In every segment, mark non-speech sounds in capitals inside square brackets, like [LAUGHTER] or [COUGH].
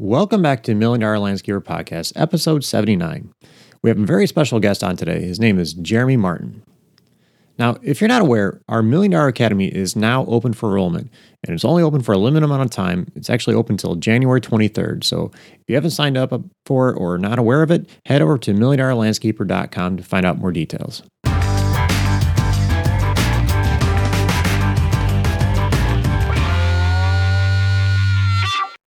Welcome back to Million Dollar Landscaper Podcast, episode 79. We have a very special guest on today. His name is Jeremy Martin. Now, if you're not aware, our Million Dollar Academy is now open for enrollment, and it's only open for a limited amount of time. It's actually open until January 23rd. So if you haven't signed up for it or are not aware of it, head over to milliondollarlandscaper.com to find out more details.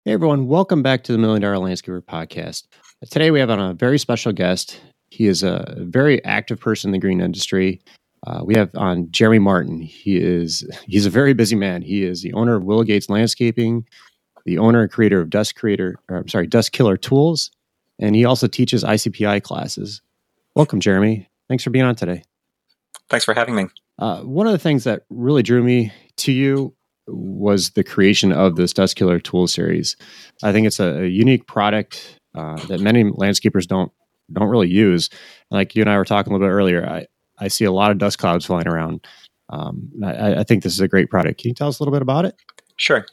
Hey everyone, welcome back to the Million Dollar Landscaper Podcast. Today we have on a very special guest. He is a very active person in the green industry. Uh, we have on Jeremy Martin. He is he's a very busy man. He is the owner of Willow Gates Landscaping, the owner and creator of Dust Creator, or, I'm sorry, Dust Killer Tools, and he also teaches ICPI classes. Welcome, Jeremy. Thanks for being on today. Thanks for having me. Uh, one of the things that really drew me to you was the creation of this Dust Killer Tool series. I think it's a, a unique product uh, that many landscapers don't don't really use. Like you and I were talking a little bit earlier, I, I see a lot of dust clouds flying around. Um, I, I, think this is a great product. Can you tell us a little bit about it? Sure.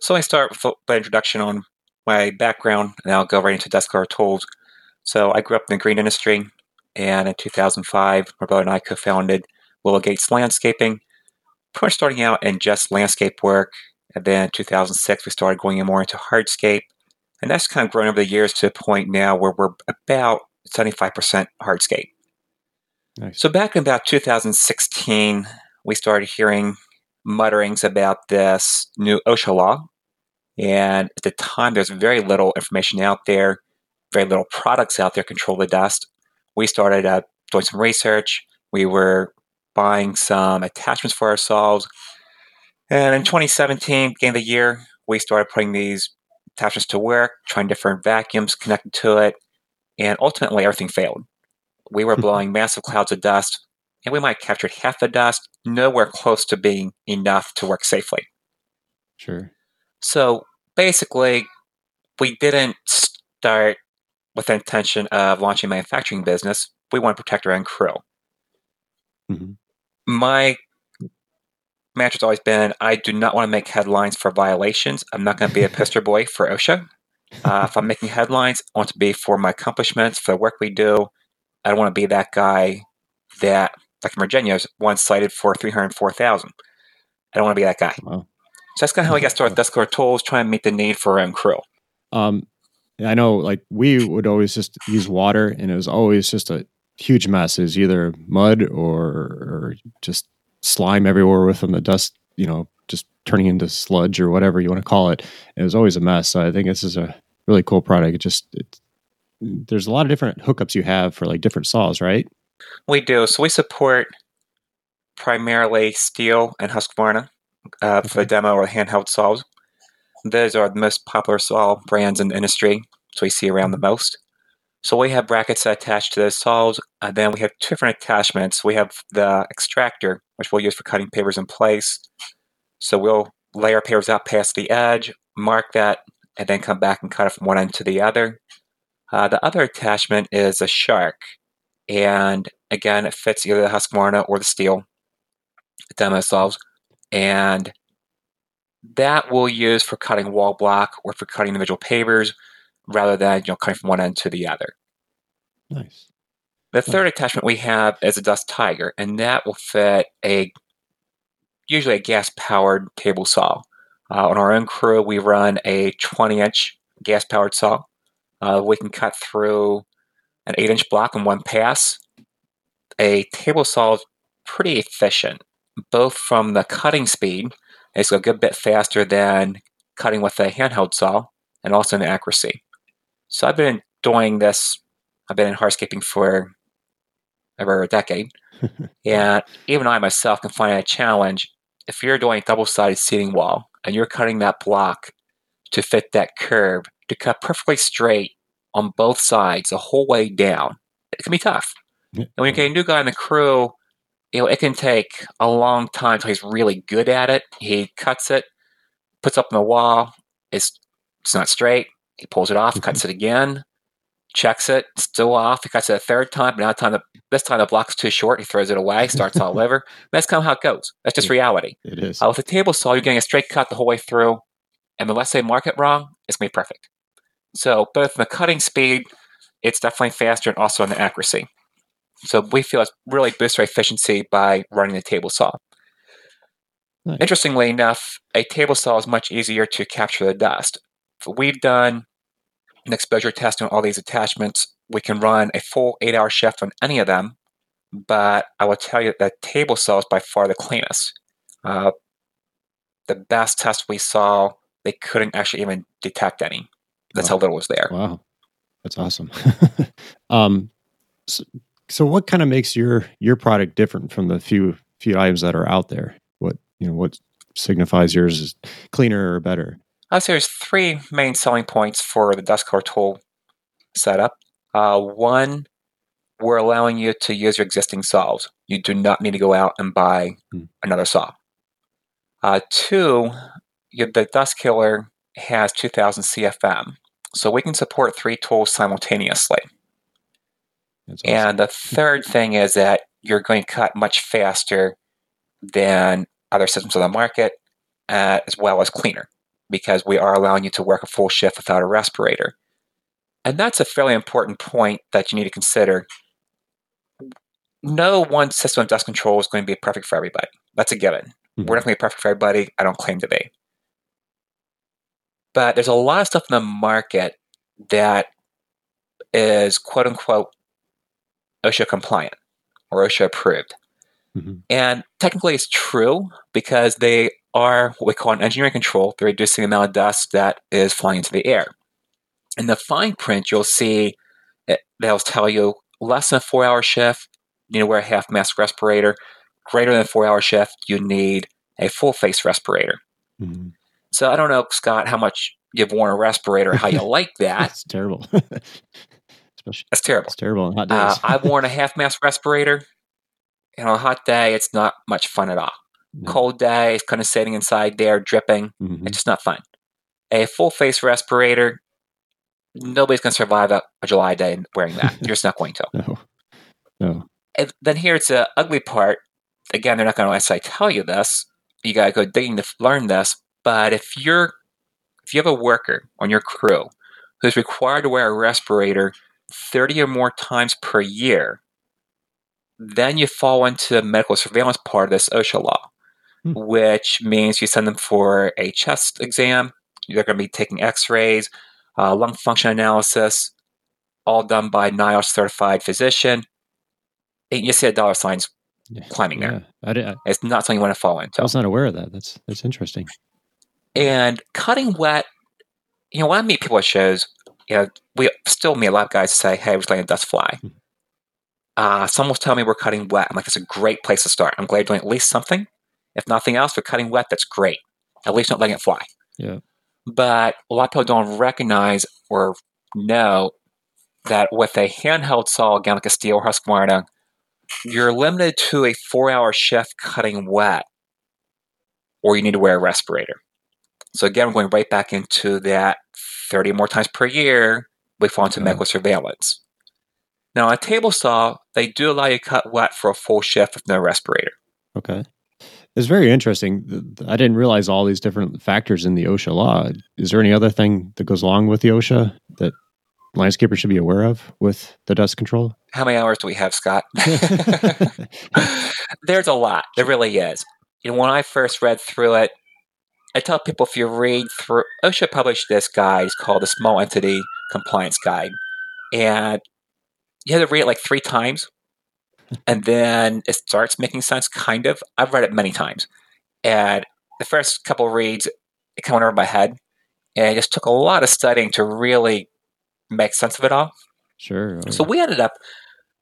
So I start with an introduction on my background, and I'll go right into Dust Killer Tools. So I grew up in the green industry, and in 2005, my brother and I co-founded Willow Gates Landscaping pretty much starting out in just landscape work. And then 2006, we started going in more into hardscape. And that's kind of grown over the years to a point now where we're about 75% hardscape. Nice. So back in about 2016, we started hearing mutterings about this new OSHA law. And at the time, there's very little information out there, very little products out there control the dust. We started uh, doing some research. We were buying some attachments for ourselves. And in 2017, beginning of the year, we started putting these attachments to work, trying different vacuums connected to it, and ultimately everything failed. We were blowing massive clouds of dust, and we might have captured half the dust, nowhere close to being enough to work safely. Sure. So basically, we didn't start with the intention of launching a manufacturing business. We want to protect our own crew. Mm-hmm my mantra's always been I do not want to make headlines for violations. I'm not going to be a poster boy for OSHA. Uh, if I'm making headlines, I want to be for my accomplishments, for the work we do. I don't want to be that guy that, like Virginia, was once cited for 304,000. I don't want to be that guy. Wow. So that's kind of how we got started with Killer Tools, trying to meet the need for our own crew. Um, I know, like, we would always just use water, and it was always just a huge mess. Is either mud or, or just slime everywhere with them. the dust, you know, just turning into sludge or whatever you want to call it. It was always a mess. So I think this is a really cool product. It just, it, there's a lot of different hookups you have for like different saws, right? We do. So we support primarily Stihl and Husqvarna uh, okay. for the demo or handheld saws. Those are the most popular saw brands in the industry, so we see around the most. So we have brackets attached to those saws, and then we have two different attachments. We have the extractor, which we'll use for cutting pavers in place. So we'll lay our pavers out past the edge, mark that, and then come back and cut it from one end to the other. Uh, the other attachment is a shark, and again, it fits either the Husqvarna or the Stihl demo saws, and that we'll use for cutting wall block or for cutting individual pavers rather than you know coming from one end to the other. Nice. The third attachment we have is a Dust Tiger, and that will fit a usually a gas powered table saw. Uh, on our own crew, we run a 20 inch gas powered saw. Uh, we can cut through an 8 inch block in one pass. A table saw is pretty efficient, both from the cutting speed, it's a good bit faster than cutting with a handheld saw, and also in accuracy. So I've been doing this. I've been in hardscaping for over a decade, [LAUGHS] and even I myself can find a challenge if you're doing double-sided seating wall and you're cutting that block to fit that curve to cut perfectly straight on both sides the whole way down. It can be tough. And when you get a new guy in the crew, you know, it can take a long time until he's really good at it. He cuts it, puts up on the wall. It's it's not straight. He pulls it off, mm-hmm. cuts it again, checks it, still off. He cuts it a third time, but now time the, this time the block's too short. He throws it away, [LAUGHS] starts all over. That's kind of how it goes. That's just reality. It is. Uh, with a table saw, you're getting a straight cut the whole way through, and unless they mark it wrong, it's going to be perfect. So both in the cutting speed, it's definitely faster, and also in the accuracy. So we feel it's really boosts our efficiency by running the table saw. Nice. Interestingly enough, a table saw is much easier to capture the dust. We've done an exposure test on all these attachments. We can run a full eight hour shift on any of them, but I will tell you that table saw is by far the cleanest. Uh, the best test we saw, they couldn't actually even detect any. That's wow. how little was there. Wow, that's awesome. [LAUGHS] um, so, so, what kind of makes your your product different from the few few items that are out there? What you know, what signifies yours is cleaner or better? Say there's three main selling points for the Dust Killer tool setup. Uh, one, we're allowing you to use your existing saws. You do not need to go out and buy hmm. another saw. Uh, two, you, the dust killer has 2000 CFM, so we can support three tools simultaneously. Awesome. And the third thing is that you're going to cut much faster than other systems on the market, uh, as well as cleaner, because we are allowing you to work a full shift without a respirator. And that's a fairly important point that you need to consider. No one system of dust control is going to be perfect for everybody. That's a given. Mm-hmm. We're not going to be perfect for everybody. I don't claim to be. But there's a lot of stuff in the market that is quote unquote OSHA compliant or OSHA approved. Mm-hmm. And technically it's true because they are what we call an engineering control. They're reducing the amount of dust that is flying into the air. In the fine print, you'll see it, they'll tell you less than a four hour shift, you need to wear a half mask respirator. Greater than a four hour shift, you need a full face respirator. Mm-hmm. So I don't know, Scott, how much you've worn a respirator, how you [LAUGHS] like that. It's terrible. [LAUGHS] Especially, That's terrible. It's terrible on hot days. uh, I've worn a [LAUGHS] half mask respirator. And on a hot day, it's not much fun at all. Cold day, it's kind of sitting inside there, dripping. Mm-hmm. It's just not fun. A full face respirator, nobody's going to survive a, a, July day wearing that. You're just not going to. [LAUGHS] No. No. And then here's the ugly part. Again, they're not going to necessarily tell you this. You got to go digging to learn this. But if you're if you have a worker on your crew who's required to wear a respirator 30 or more times per year, then you fall into the medical surveillance part of this OSHA law. Which means you send them for a chest exam. They're going to be taking x rays, uh, lung function analysis, all done by NIOSH certified physician. And you see a dollar signs yeah. climbing there. I did, I, it's not something you want to fall into. I was not aware of that. That's that's interesting. And cutting wet, you know, when I meet people at shows, you know, we still meet a lot of guys say, "Hey, we're just letting dust fly." Mm-hmm. Uh, someone tell me we're cutting wet. I'm like, that's a great place to start. I'm glad you're doing at least something. If nothing else, for cutting wet, that's great. At least not letting it fly. Yeah. But a lot of people don't recognize or know that with a handheld saw, again like a Stihl Husqvarna, you're limited to a four-hour shift cutting wet, or you need to wear a respirator. So again, we're going right back into that 30 more times per year, we fall into medical surveillance. Now, on a table saw, they do allow you to cut wet for a full shift with no respirator. Okay. It's very interesting. I didn't realize all these different factors in the OSHA law. Is there any other thing that goes along with the OSHA that landscapers should be aware of with the dust control? How many hours do we have, Scott? [LAUGHS] [LAUGHS] There's a lot. There really is. You know, when I first read through it, I tell people if you read through, OSHA published this guide. It's called the Small Entity Compliance Guide. And you have to read it like three times and then it starts making sense kind of. I've read it many times. And the first couple reads it kind of went over my head. And it just took a lot of studying to really make sense of it all. Sure so we ended up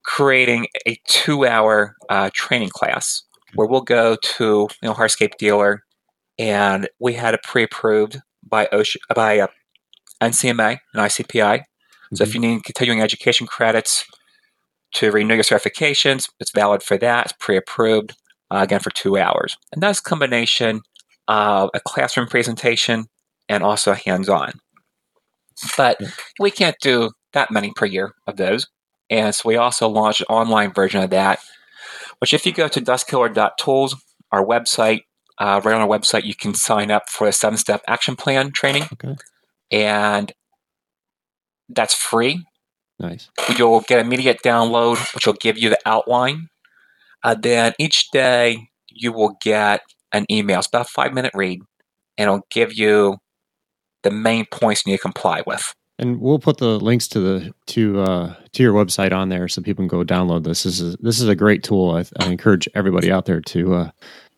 creating a two hour uh, training class where we'll go to you know hardscape dealer. And we had it pre-approved by OSHA, by uh, ncma and icpi so if mm-hmm. you need continuing education credits to renew your certifications, it's valid for that. It's pre-approved uh, again for two hours, and that's a combination of a classroom presentation and also hands-on. But we can't do that many per year of those, and so we also launched an online version of that. Which, if you go to dustkiller.tools, our website, uh, right on our website, you can sign up for a seven-step action plan training. Okay. And That's free. Nice. You'll get immediate download, which will give you the outline. Uh, then each day you will get an email. It's about a five minute read, and it'll give you the main points you need to comply with. And we'll put the links to the to uh, to your website on there so people can go download this. This is this is a great tool. I, I encourage everybody out there to uh,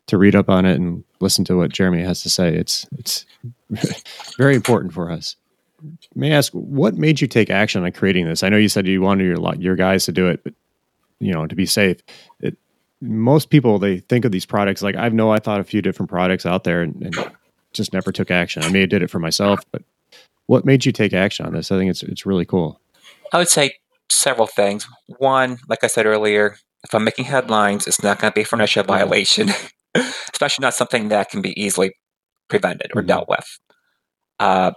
to read up on it and listen to what Jeremy has to say. It's it's [LAUGHS] very important for us. May I ask what made you take action on creating this? I know you said you wanted your your guys to do it, but you know to be safe. It, most people they think of these products like I know I thought a few different products out there and, and just never took action. I may have did it for myself, but what made you take action on this? I think it's it's really cool. I would say several things. One, like I said earlier, if I'm making headlines, it's not going to be for an OSHA violation, [LAUGHS] especially not something that can be easily prevented or mm-hmm. dealt with. Uh,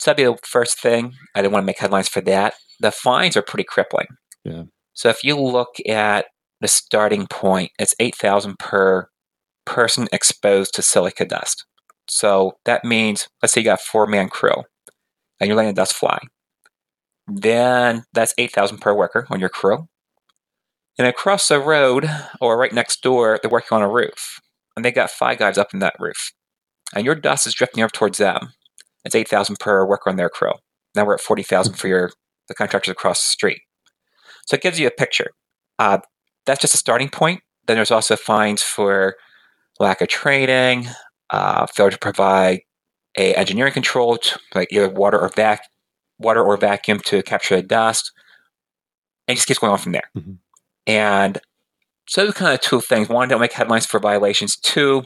so that'd be the first thing. I didn't want to make headlines for that. The fines are pretty crippling. Yeah. So if you look at the starting point, it's eight thousand per person exposed to silica dust. So that means, let's say you got a four man crew and you're letting the dust fly. Then that's 8,000 per worker on your crew. And across the road or right next door, they're working on a roof. And they got five guys up in that roof. And your dust is drifting up towards them. It's 8,000 per worker on their crew. Now we're at 40,000 for your the contractors across the street. So it gives you a picture. Uh, that's just a starting point. Then there's also fines for lack of training, uh, failure to provide a engineering control, to, like either water or vac, water or vacuum to capture the dust, and it just keeps going on from there. Mm-hmm. And so those kind of two things. One, don't make headlines for violations. Two,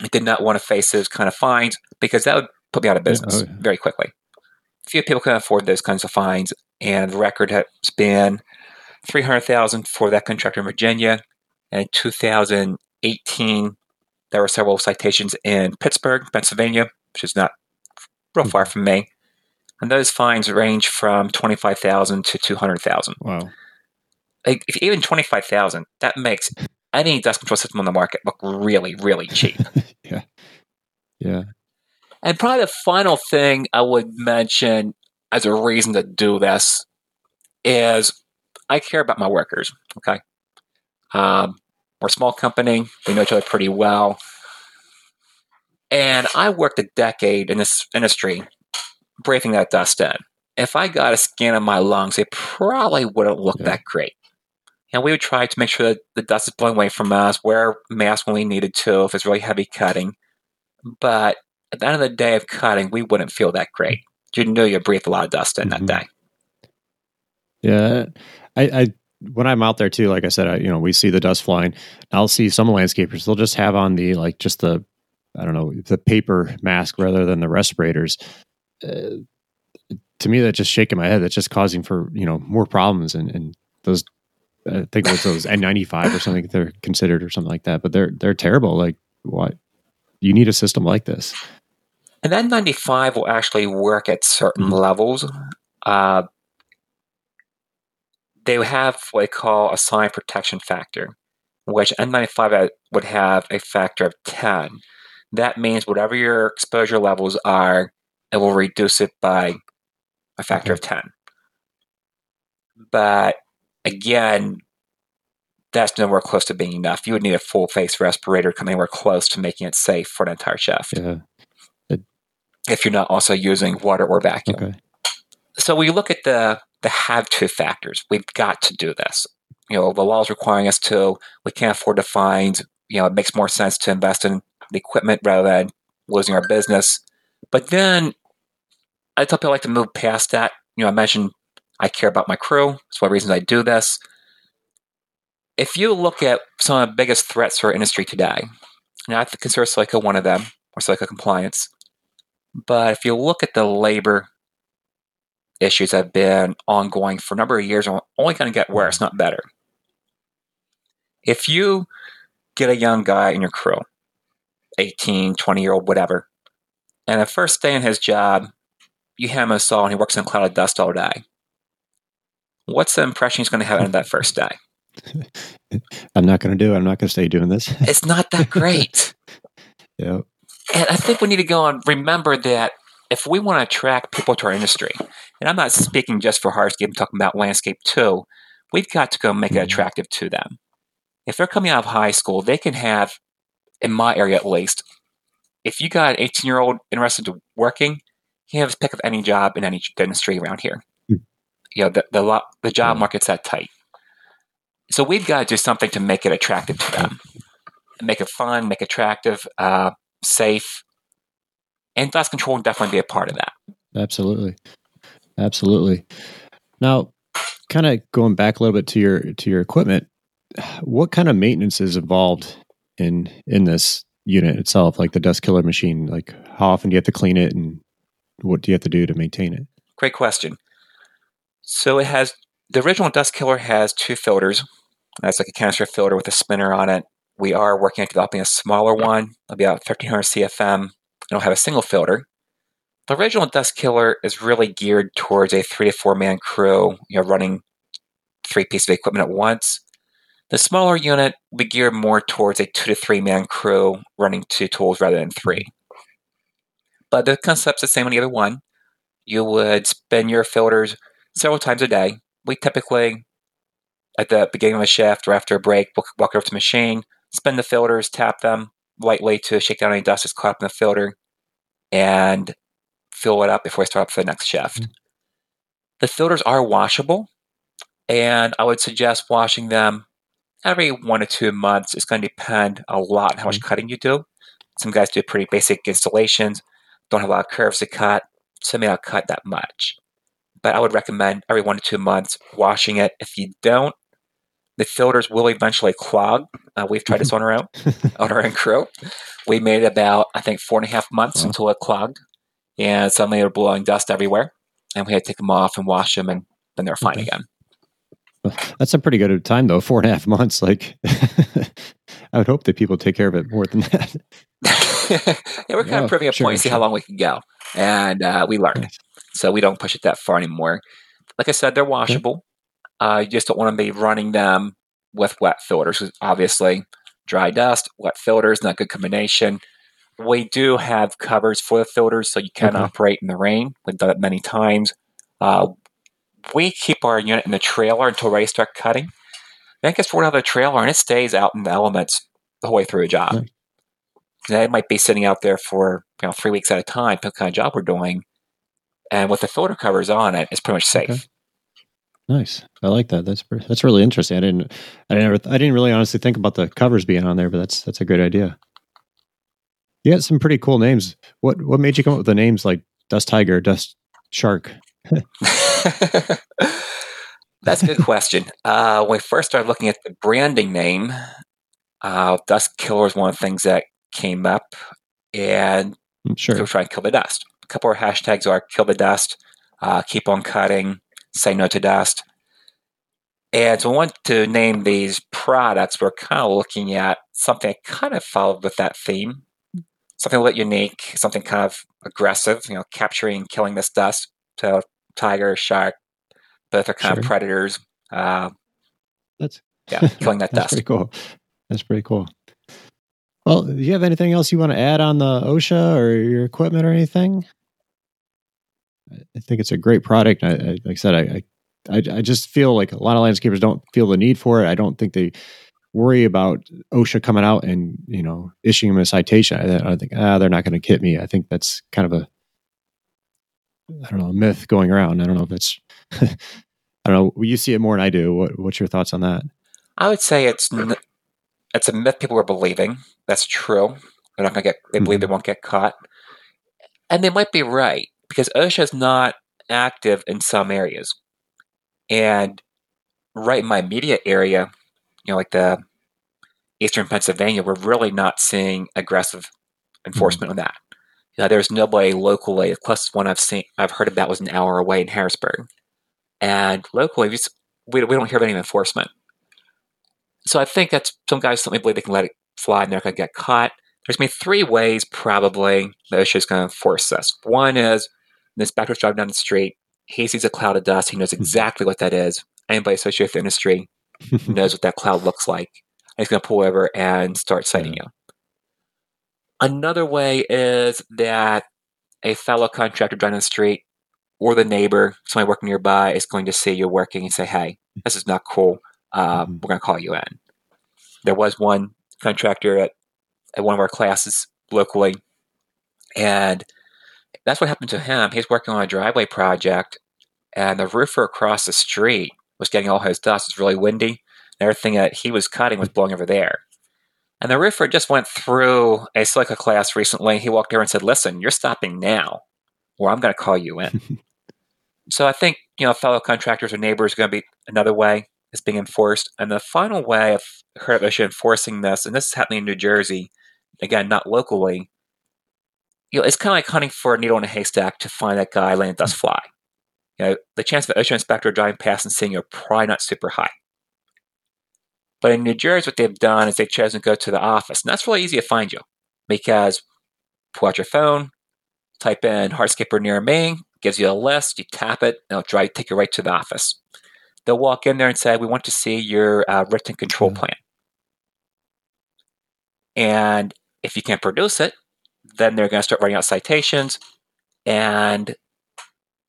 I did not want to face those kind of fines because that would put me out of business yeah, oh, yeah. very quickly. Few people can afford those kinds of fines, and the record has been three hundred thousand for that contractor in Virginia, and in 2018 there were several citations in Pittsburgh, Pennsylvania, which is not real far mm-hmm. from me. And those fines range from 25,000 to 200,000. Wow. Like, if even 25,000, that makes any dust control system on the market look really, really cheap. [LAUGHS] yeah. Yeah. And probably the final thing I would mention as a reason to do this is I care about my workers. Okay. Um, we're a small company. We know each other pretty well. And I worked a decade in this industry breathing that dust in. If I got a scan of my lungs, it probably wouldn't look yeah. that great. And we would try to make sure that the dust is blowing away from us, wear masks when we needed to if it's really heavy cutting. But at the end of the day of cutting, we wouldn't feel that great. You know, you breathe a lot of dust in mm-hmm. that day. Yeah. I, I when I'm out there too, like I said, I, you know, we see the dust flying. I'll see some landscapers; they'll just have on the like just the, I don't know, the paper mask rather than the respirators. Uh, to me, that's just shaking my head. That's just causing for you know more problems and and those. I think it was those [LAUGHS] N95 or something they're considered or something like that, but they're they're terrible. Like what? You need a system like this. And N95 will actually work at certain mm-hmm. levels. Uh, they have what they call assigned protection factor, which N95 would have a factor of 10. That means whatever your exposure levels are, it will reduce it by a factor of 10. But again, that's nowhere close to being enough. You would need a full face respirator to come anywhere close to making it safe for an entire shift. Yeah. If you're not also using water or vacuum. Okay. So we look at the the have to factors. We've got to do this. You know, the law is requiring us to. We can't afford to find. You know, it makes more sense to invest in the equipment rather than losing our business. But then I tell people I like to move past that. You know, I mentioned I care about my crew. That's one of the reasons I do this. If you look at some of the biggest threats to our industry today, and I consider Silica one of them, or Silica compliance. But if you look at the labor issues that have been ongoing for a number of years and only going to get worse, not better. If you get a young guy in your crew, 18, 20 year old, whatever, and the first day in his job, you hand him a saw and he works in a cloud of dust all day, what's the impression he's going to have on that first day? [LAUGHS] I'm not going to do it. I'm not going to stay doing this. it's not that great. [LAUGHS] yeah. And I think we need to go and remember that if we want to attract people to our industry, and I'm not speaking just for hardscape, I'm talking about landscape too, we've got to go make it attractive to them. If they're coming out of high school, they can have, in my area at least, if you got an 18 year old interested in working, he has pick of any job in any industry around here. Mm. You know, the, the, the job market's that tight. So we've got to do something to make it attractive to them, make it fun, make it attractive, uh, safe, and dust control will definitely be a part of that. Absolutely, absolutely. Now, kind of going back a little bit to your to your equipment, what kind of maintenance is involved in in this unit itself, like the dust killer machine? Like, how often do you have to clean it, and what do you have to do to maintain it? Great question. So it has the original dust killer has two filters. That's like a canister filter with a spinner on it. We are working on developing a smaller one, It'll be about 1300 CFM. It'll have a single filter. The original dust killer is really geared towards a three to four man crew, you know, running three pieces of equipment at once. The smaller unit will be geared more towards a two to three man crew running two tools rather than three. But the concept's the same on the other one. You would spin your filters several times a day. We typically, at the beginning of a shift or after a break, we'll walk over to the machine, spin the filters, tap them lightly to shake down any dust that's caught up in the filter, and fill it up before I start up for the next shift. Mm-hmm. The filters are washable, and I would suggest washing them every one or two months. It's going to depend a lot on how much mm-hmm. cutting you do. Some guys do pretty basic installations, don't have a lot of curves to cut, some may not cut that much. But I would recommend every one to two months washing it. If you don't, the filters will eventually clog. Uh, we've tried this on our own, on our own crew. We made it about, I think, four and a half months wow. until it clogged. And suddenly they were blowing dust everywhere. And we had to take them off and wash them, and then they're fine okay. again. That's a pretty good time though. Four and a half months. Like, [LAUGHS] I would hope that people take care of it more than that. [LAUGHS] yeah, we're kind of proving a sure, point, see how long we can go, and uh, we learned. So we don't push it that far anymore. Like I said, they're washable. Uh, you just don't want to be running them with wet filters. Obviously, dry dust, wet filters, not a good combination. We do have covers for the filters, so you can okay. operate in the rain. We've done it many times. Uh, we keep our unit in the trailer until ready to start cutting. Then it gets out of the trailer and it stays out in the elements the whole way through a job. Okay. It might be sitting out there for you know three weeks at a time, what kind of job we're doing. And with the filter covers on it, it's pretty much safe. Okay. Nice. I like that. That's that's really interesting. I didn't I never I didn't really honestly think about the covers being on there, but that's that's a great idea. You got some pretty cool names. What what made you come up with the names like Dust Tiger, Dust Shark? [LAUGHS] That's a good question. Uh, when we first started looking at the branding name, uh, Dust Killer is one of the things that came up, and mm, sure. we were trying to kill the dust. A couple of hashtags are kill the dust, uh, keep on cutting, say no to dust. And so we want to name these products. We're kind of looking at something that kind of followed with that theme, something a little unique, something kind of aggressive, you know, capturing, killing this dust. So tiger, shark, both are kind sure. of predators. Uh, that's yeah, killing that [LAUGHS] that's dust. Pretty cool. That's pretty cool. Well, do you have anything else you want to add on the OSHA or your equipment or anything? I think it's a great product. I, I like I said, I, I I just feel like a lot of landscapers don't feel the need for it. I don't think they worry about OSHA coming out and you know issuing them a citation. I, I think ah, they're not going to hit me. I think that's kind of a I don't know, a myth going around. I don't know if it's, [LAUGHS] I don't know. You see it more than I do. What, what's your thoughts on that? I would say it's it's a myth people are believing. That's true. They're not going to get. They believe mm-hmm. they won't get caught, and they might be right because OSHA is not active in some areas, and right in my immediate area, you know, like the eastern Pennsylvania, we're really not seeing aggressive enforcement mm-hmm. on that. There's nobody locally. The closest one I've seen, I've heard about was an hour away in Harrisburg, and locally, we, just, we, we don't hear of any enforcement. So I think that's some guys simply believe they can let it fly and they're going to get caught. There's going to be three ways probably the OSHA is going to enforce this. One is this inspector's driving down the street. He sees a cloud of dust. He knows hmm. exactly what that is. Anybody associated with the industry [LAUGHS] knows what that cloud looks like. And he's going to pull over and start citing yeah. you. Another way is that a fellow contractor driving the street or the neighbor, somebody working nearby, is going to see you working and say, "Hey, this is not cool. Uh, mm-hmm. We're going to call you in." There was one contractor at, at one of our classes locally, and that's what happened to him. He's working on a driveway project, and the roofer across the street was getting all his dust. It's really windy, and everything that he was cutting was blowing over there. And the roofer just went through a silica class recently. He walked over and said, Listen, you're stopping now, or I'm going to call you in. [LAUGHS] so I think, you know, fellow contractors or neighbors are going to be another way it's being enforced. And the final way I've heard of enforcing this, and this is happening in New Jersey, again, not locally, you know, it's kind of like hunting for a needle in a haystack to find that guy letting dust fly. You know, the chance of an OSHA inspector driving past and seeing you are probably not super high. But in New Jersey, what they've done is they've chosen to go to the office. And that's really easy to find you because pull out your phone, type in hardscaper near me, gives you a list, you tap it, and it'll drive, take you right to the office. They'll walk in there and say, We want to see your uh, written control mm-hmm. plan. And if you can't produce it, then they're going to start writing out citations and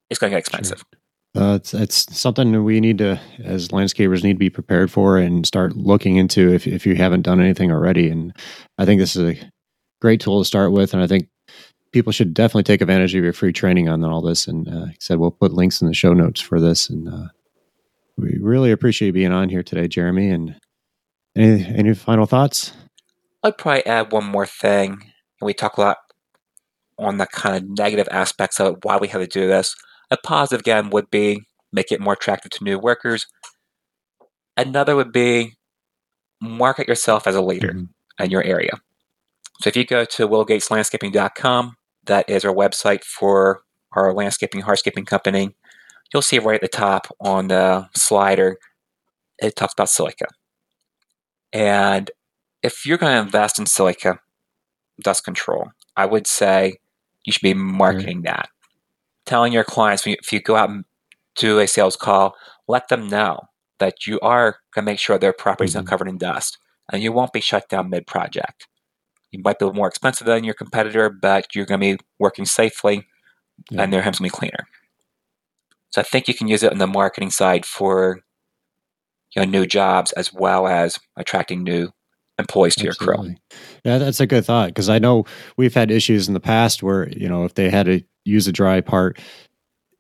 it's going to get expensive. Sure. Uh, it's, it's something we need to, as landscapers, need to be prepared for and start looking into if, if you haven't done anything already. And I think this is a great tool to start with. And I think people should definitely take advantage of your free training on all this. And uh, like I said, we'll put links in the show notes for this. And uh, we really appreciate you being on here today, Jeremy. And any, any final thoughts? I'd probably add one more thing. And we talk a lot on the kind of negative aspects of why we have to do this. A positive, again, would be make it more attractive to new workers. Another would be market yourself as a leader mm-hmm. in your area. So if you go to willowgateslandscaping.com, that is our website for our landscaping, hardscaping company. You'll see right at the top on the slider, it talks about silica. And if you're going to invest in silica dust control, I would say you should be marketing mm-hmm. that telling your clients if you go out and do a sales call, let them know that you are going to make sure their property is mm-hmm. not covered in dust and you won't be shut down mid project. You might be more expensive than your competitor, but you're going to be working safely yeah. and their home's going to be cleaner. So I think you can use it on the marketing side for you know, new jobs as well as attracting new employees to Absolutely. your crew. Yeah, that's a good thought because I know we've had issues in the past where you know if they had to use a dry part,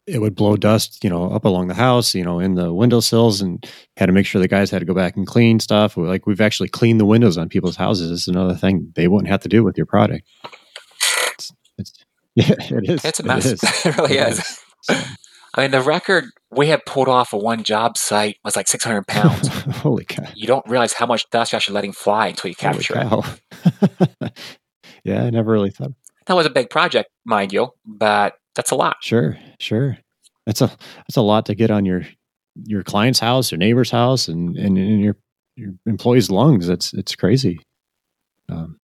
it would blow dust, you know, up along the house, you know, in the windowsills, and had to make sure the guys had to go back and clean stuff. Like we've actually cleaned the windows on people's houses. It's another thing they wouldn't have to do with your product. It's, it's [LAUGHS] yeah, it is. It's a mess. It, [LAUGHS] it really it is. is. So. [LAUGHS] I mean, the record we had pulled off a one job site was like 600 pounds. [LAUGHS] Holy cow. You don't realize how much dust you're actually letting fly until you capture it. [LAUGHS] yeah, I never really thought. That was a big project, mind you, but that's a lot. Sure, sure. That's a that's a lot to get on your your client's house, your neighbor's house, and and in your your employees' lungs. It's it's crazy. Um,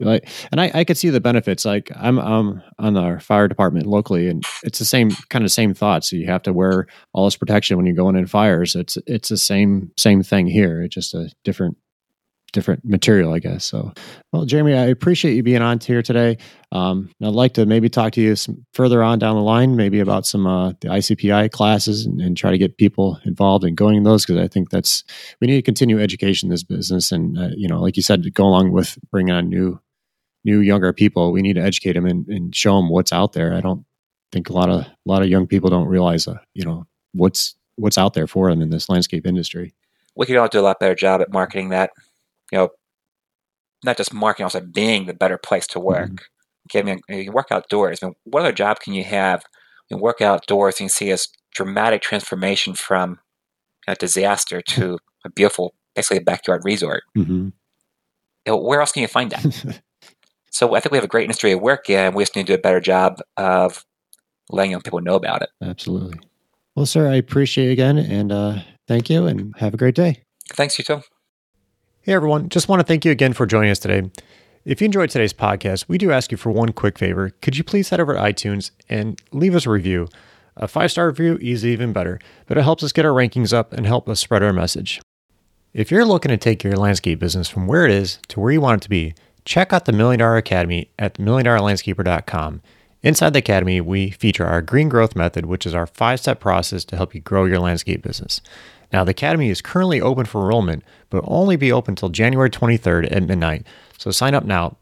like and I, I could see the benefits like i'm um on our fire department locally and it's the same kind of same thought so you have to wear all this protection when you're going in fires. It's it's the same same thing here. It's just a different different material i guess. So well jeremy i appreciate you being on here today. Um, i'd like to maybe talk to you some further on down the line maybe about some uh, the icpi classes and, and, try to get people involved in going those because i think that's we need to continue education in this business and uh, you know like you said to go along with bringing on new new younger people we need to educate them and, and show them what's out there. I don't think a lot of a lot of young people don't realize uh, you know what's what's out there for them in this landscape industry. We could all do a lot better job at marketing that you know not just marketing also being the better place to work. Mm-hmm. okay, I mean, you work outdoors I mean, what other job can you have? You work outdoors and you see a dramatic transformation from a disaster to a beautiful basically a backyard resort. Mm-hmm. you know, where else can you find that [LAUGHS] So I think we have a great industry to work and We just need to do a better job of letting young people know about it. Absolutely. Well, sir, I appreciate you again and uh, thank you and have a great day. Thanks, you too. Hey, everyone. Just want to thank you again for joining us today. If you enjoyed today's podcast, we do ask you for one quick favor. Could you please head over to iTunes and leave us a review? A five star review is even better, but it helps us get our rankings up and help us spread our message. If you're looking to take your landscape business from where it is to where you want it to be, check out the Million Dollar Academy at milliondollarlandscaper.com. Inside the Academy, we feature our green growth method, which is our five step process to help you grow your landscape business. Now, the Academy is currently open for enrollment, but only be open until January 23rd at midnight. So sign up now